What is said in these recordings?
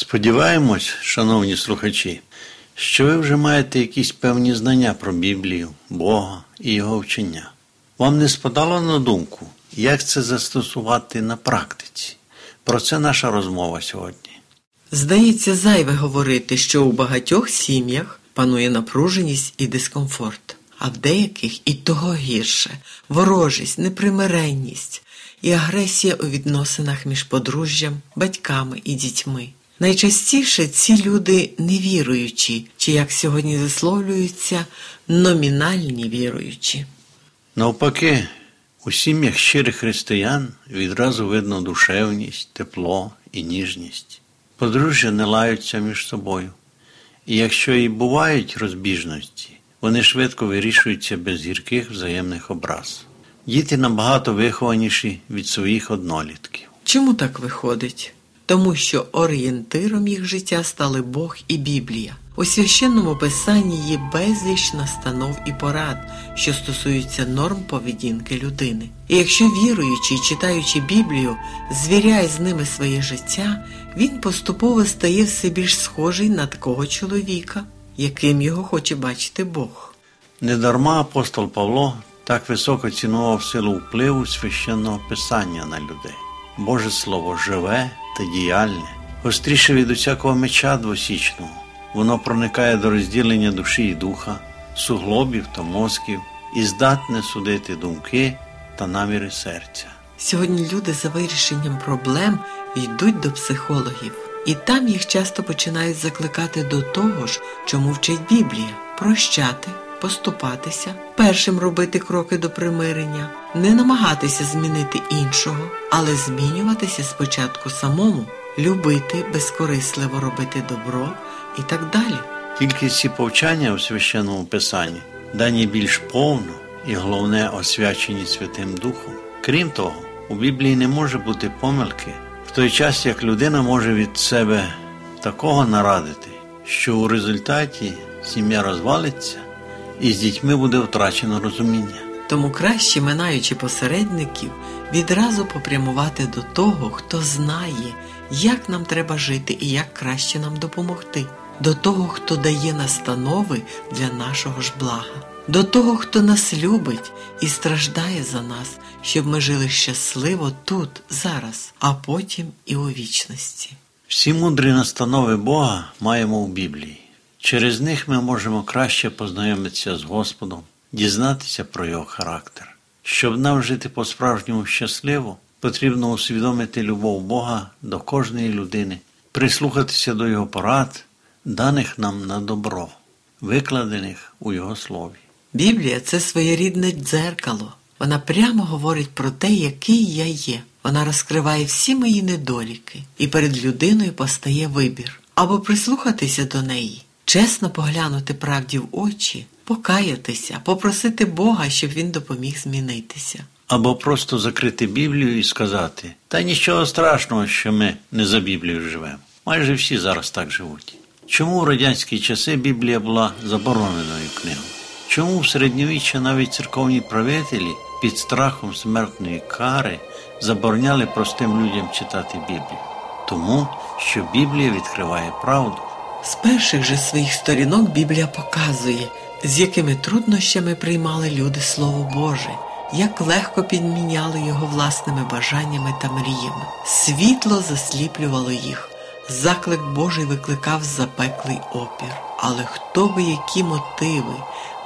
Сподіваємось, шановні слухачі, що ви вже маєте якісь певні знання про Біблію, Бога і Його вчення. Вам не спадало на думку, як це застосувати на практиці? Про це наша розмова сьогодні. Здається, зайве говорити, що у багатьох сім'ях панує напруженість і дискомфорт, а в деяких і того гірше ворожість, непримиренність і агресія у відносинах між подружжям, батьками і дітьми. Найчастіше ці люди невіруючі, чи, як сьогодні висловлюються, номінальні віруючі. Навпаки, у сім'ях щирих християн відразу видно душевність, тепло і ніжність. Подружжя не лаються між собою. І якщо і бувають розбіжності, вони швидко вирішуються без гірких взаємних образ. Діти набагато вихованіші від своїх однолітків. Чому так виходить? Тому що орієнтиром їх життя стали Бог і Біблія. У священному писанні є безліч настанов і порад, що стосуються норм поведінки людини. І якщо віруючий, читаючи Біблію, звіряє з ними своє життя, він поступово стає все більш схожий на такого чоловіка, яким його хоче бачити Бог. Недарма апостол Павло так високо цінував силу впливу священного писання на людей. Боже Слово живе та діяльне, гостріше від усякого меча двосічного. Воно проникає до розділення душі і духа, суглобів та мозків і здатне судити думки та наміри серця. Сьогодні люди за вирішенням проблем йдуть до психологів, і там їх часто починають закликати до того ж, чому вчить Біблія прощати, поступатися, першим робити кроки до примирення, не намагатися змінити іншого, але змінюватися спочатку самому, любити, безкорисливо робити добро і так далі. Тільки ці повчання у священному писанні дані більш повно і головне освячені Святим Духом. Крім того, у Біблії не може бути помилки в той час, як людина може від себе такого нарадити, що у результаті сім'я розвалиться і з дітьми буде втрачено розуміння. Тому краще, минаючи посередників, відразу попрямувати до того, хто знає, як нам треба жити і як краще нам допомогти, до того, хто дає настанови для нашого ж блага, до того, хто нас любить і страждає за нас, щоб ми жили щасливо тут, зараз, а потім і у вічності. Всі мудрі настанови Бога маємо у Біблії. Через них ми можемо краще познайомитися з Господом, дізнатися про його характер. Щоб нам жити по-справжньому щасливо, потрібно усвідомити любов Бога до кожної людини, прислухатися до Його порад, даних нам на добро, викладених у Його слові. Біблія це своєрідне дзеркало. Вона прямо говорить про те, який я є. Вона розкриває всі мої недоліки, і перед людиною постає вибір або прислухатися до неї, чесно поглянути правді в очі, покаятися, попросити Бога, щоб він допоміг змінитися. Або просто закрити Біблію і сказати: та нічого страшного, що ми не за Біблією живемо. Майже всі зараз так живуть. Чому в радянські часи Біблія була забороненою книгою? Чому в середньовіччя навіть церковні правителі під страхом смертної кари забороняли простим людям читати Біблію? Тому, що Біблія відкриває правду. З перших же своїх сторінок Біблія показує, з якими труднощами приймали люди Слово Боже, як легко підміняли його власними бажаннями та мріями. Світло засліплювало їх, заклик Божий викликав запеклий опір. Але хто би які мотиви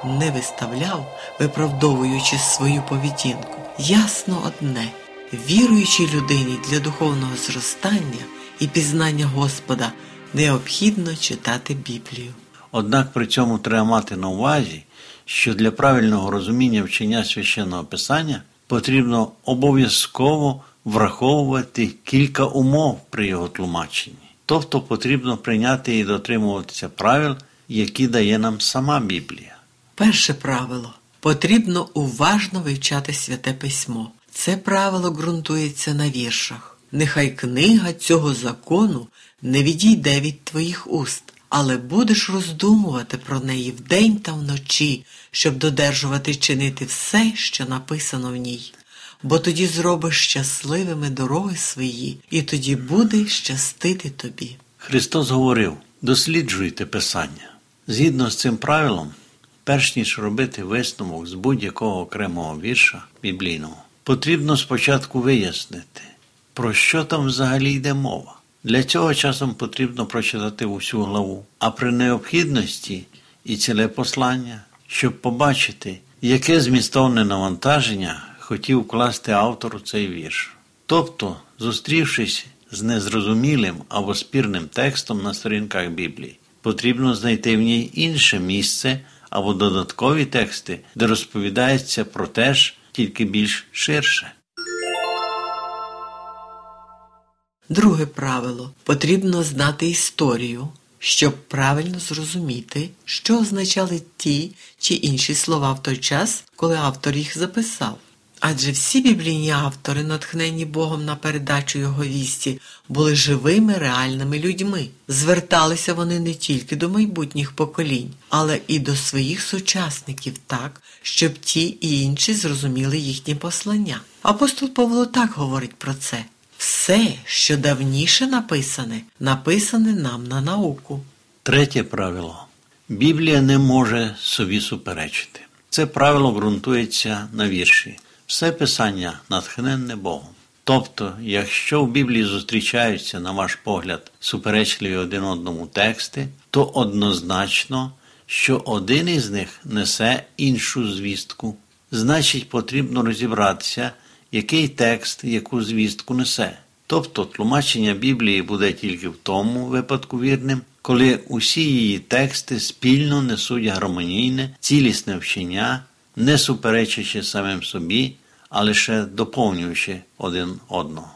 не виставляв, виправдовуючи свою поведінку, ясно одне. Віруючій людині для духовного зростання і пізнання Господа необхідно читати Біблію. Однак при цьому треба мати на увазі, що для правильного розуміння вчення священного писання потрібно обов'язково враховувати кілька умов при його тлумаченні. Тобто потрібно прийняти і дотримуватися правил, які дає нам сама Біблія. Перше правило потрібно уважно вивчати святе письмо. Це правило ґрунтується на віршах. Нехай книга цього закону не відійде від твоїх уст, але будеш роздумувати про неї вдень та вночі, щоб додержувати чинити все, що написано в ній. Бо тоді зробиш щасливими дороги свої, і тоді буде щастити тобі. Христос говорив: досліджуйте Писання. Згідно з цим правилом, перш ніж робити висновок з будь-якого окремого вірша біблійного, потрібно спочатку вияснити, про що там взагалі йде мова. Для цього часом потрібно прочитати усю главу, а при необхідності і ціле послання, щоб побачити, яке змістовне навантаження хотів вкласти автор цей вірш. Тобто, зустрівшись з незрозумілим або спірним текстом на сторінках Біблії, потрібно знайти в ній інше місце або додаткові тексти, де розповідається про те ж, тільки більш ширше. Друге правило потрібно знати історію, щоб правильно зрозуміти, що означали ті чи інші слова в той час, коли автор їх записав. Адже всі біблійні автори, натхнені Богом на передачу його вісті, були живими реальними людьми. Зверталися вони не тільки до майбутніх поколінь, але і до своїх сучасників так, щоб ті і інші зрозуміли їхнє послання. Апостол Павло так говорить про це. Все, що давніше написане, написане нам на науку. Третє правило. Біблія не може собі суперечити. Це правило ґрунтується на вірші. Все писання натхненне Богом. Тобто, якщо в Біблії зустрічаються, на ваш погляд, суперечливі один одному тексти, то однозначно, що один із них несе іншу звістку. Значить, потрібно розібратися, який текст яку звістку несе. Тобто тлумачення Біблії буде тільки в тому випадку вірним, коли усі її тексти спільно несуть гармонійне, цілісне вчення, не суперечачи самим собі, а лише доповнюючи один одного.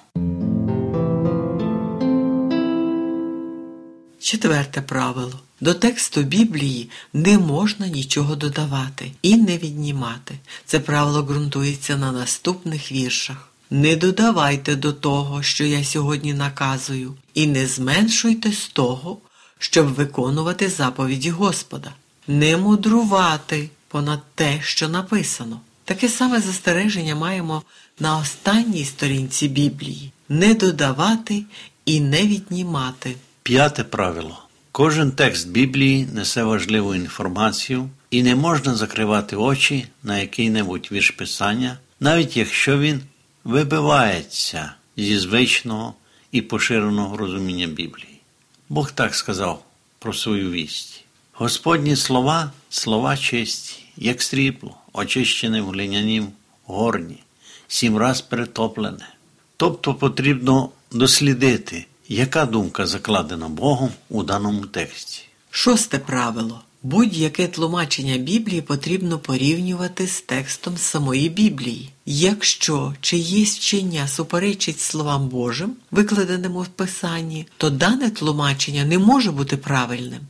Четверте правило. До тексту Біблії не можна нічого додавати і не віднімати. Це правило ґрунтується на наступних віршах. Не додавайте до того, що я сьогодні наказую, і не зменшуйте з того, щоб виконувати заповіді Господа, не мудрувати понад те, що написано. Таке саме застереження маємо на останній сторінці Біблії не додавати і не віднімати. П'яте правило. Кожен текст Біблії несе важливу інформацію і не можна закривати очі на який-небудь вірш писання, навіть якщо він вибивається зі звичного і поширеного розуміння Біблії. Бог так сказав про свою вість. Господні слова слова чисті, як срібло, очищене в глинянім горні, сім раз перетоплене. Тобто потрібно дослідити, яка думка закладена Богом у даному тексті. Шосте правило. Будь-яке тлумачення Біблії потрібно порівнювати з текстом самої Біблії. Якщо чиєсь вчення суперечить словам Божим, викладеним у Писанні, то дане тлумачення не може бути правильним.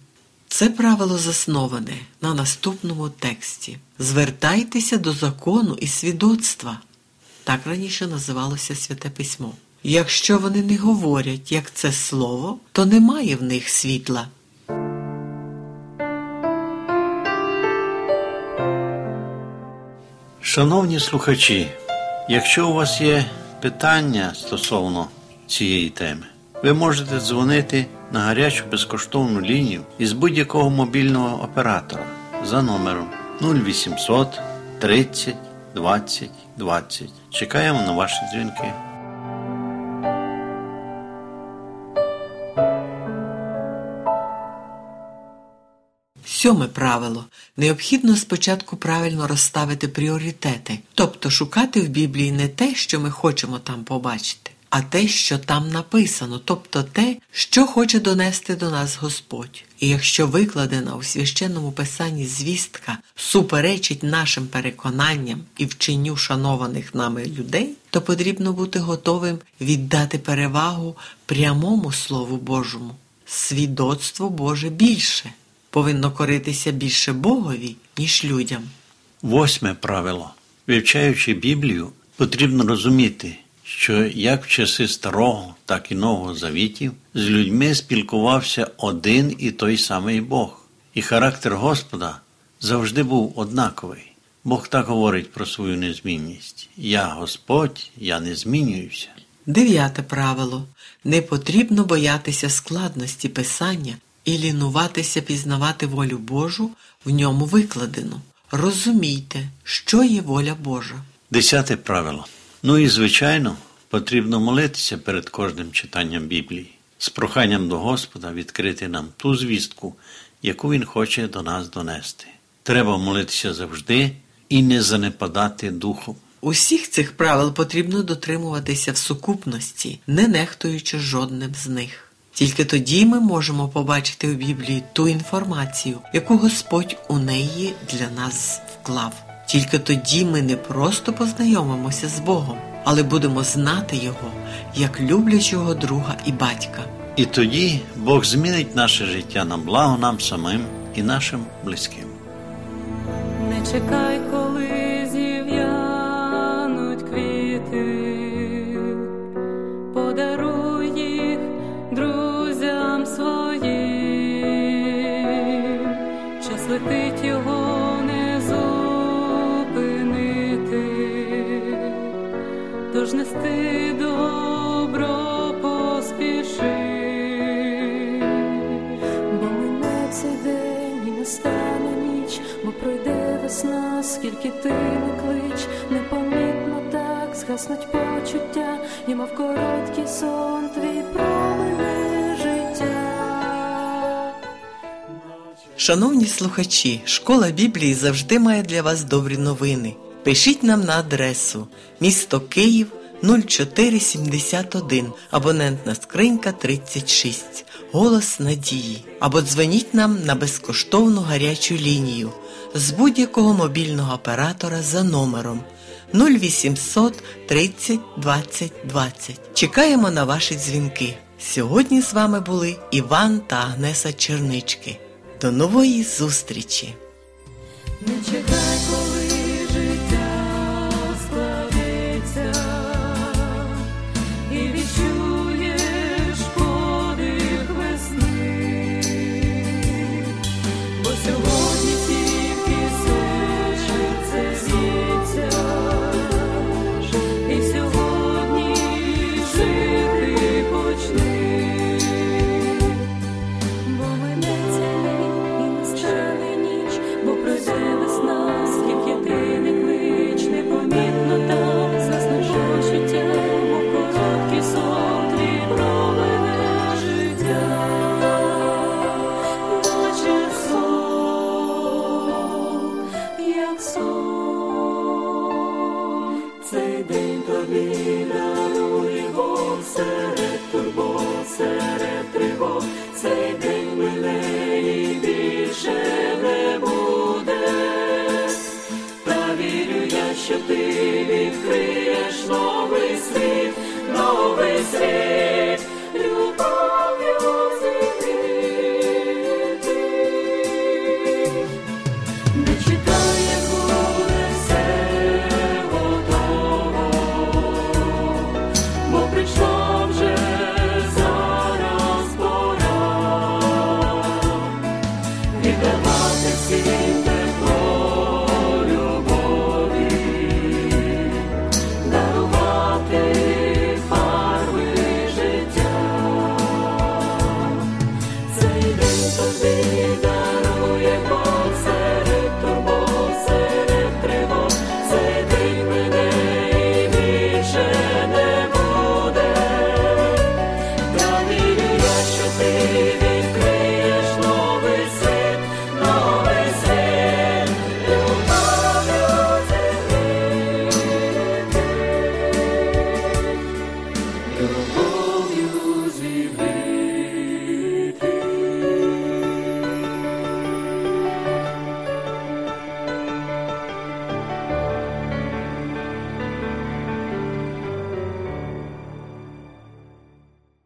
Це правило засноване на наступному тексті. Звертайтеся до закону і свідоцтва. Так раніше називалося Святе Письмо. Якщо вони не говорять, як це слово, то немає в них світла. Шановні слухачі, якщо у вас є питання стосовно цієї теми, ви можете дзвонити на гарячу безкоштовну лінію із будь-якого мобільного оператора за номером 0800 30 20 20. Чекаємо на ваші дзвінки. Сьоме правило. Необхідно спочатку правильно розставити пріоритети, тобто шукати в Біблії не те, що ми хочемо там побачити, а те, що там написано, тобто те, що хоче донести до нас Господь. І якщо викладена у священному писанні звістка суперечить нашим переконанням і вченню шанованих нами людей, то потрібно бути готовим віддати перевагу прямому Слову Божому. Свідоцтво Боже більше повинно коритися більше Богові, ніж людям. Восьме правило. Вивчаючи Біблію, потрібно розуміти, що як в часи старого, так і нового завітів з людьми спілкувався один і той самий Бог, і характер Господа завжди був однаковий. Бог так говорить про свою незмінність. Я Господь, я не змінююся. Дев'яте правило. Не потрібно боятися складності писання і лінуватися пізнавати волю Божу в ньому викладену. Розумійте, що є воля Божа. Десяте правило. Ну і, звичайно, потрібно молитися перед кожним читанням Біблії, з проханням до Господа відкрити нам ту звістку, яку Він хоче до нас донести. Треба молитися завжди і не занепадати духом. Усіх цих правил потрібно дотримуватися в сукупності, не нехтуючи жодним з них. Тільки тоді ми можемо побачити у Біблії ту інформацію, яку Господь у неї для нас вклав. Тільки тоді ми не просто познайомимося з Богом, але будемо знати Його як люблячого друга і батька. І тоді Бог змінить наше життя на благо нам самим і нашим близьким. Не чекай, коли зів'януть квіти, скільки ти не клич, непомітно так згаснуть почуття, і мов короткий сон твій промине життя. Шановні слухачі, школа Біблії завжди має для вас добрі новини. Пишіть нам на адресу місто Київ 0471, абонентна скринька 36, голос надії. Або дзвоніть нам на безкоштовну гарячу лінію з будь-якого мобільного оператора за номером 0800 30 20 20. Чекаємо на ваші дзвінки. Сьогодні з вами були Іван та Агнеса Чернички. До нової зустрічі! Не чекай, що ти відкриєш новий світ, новий світ, любов'ю зігріти. Не чекай, як буде все бо прийшла зараз пора віддавати всім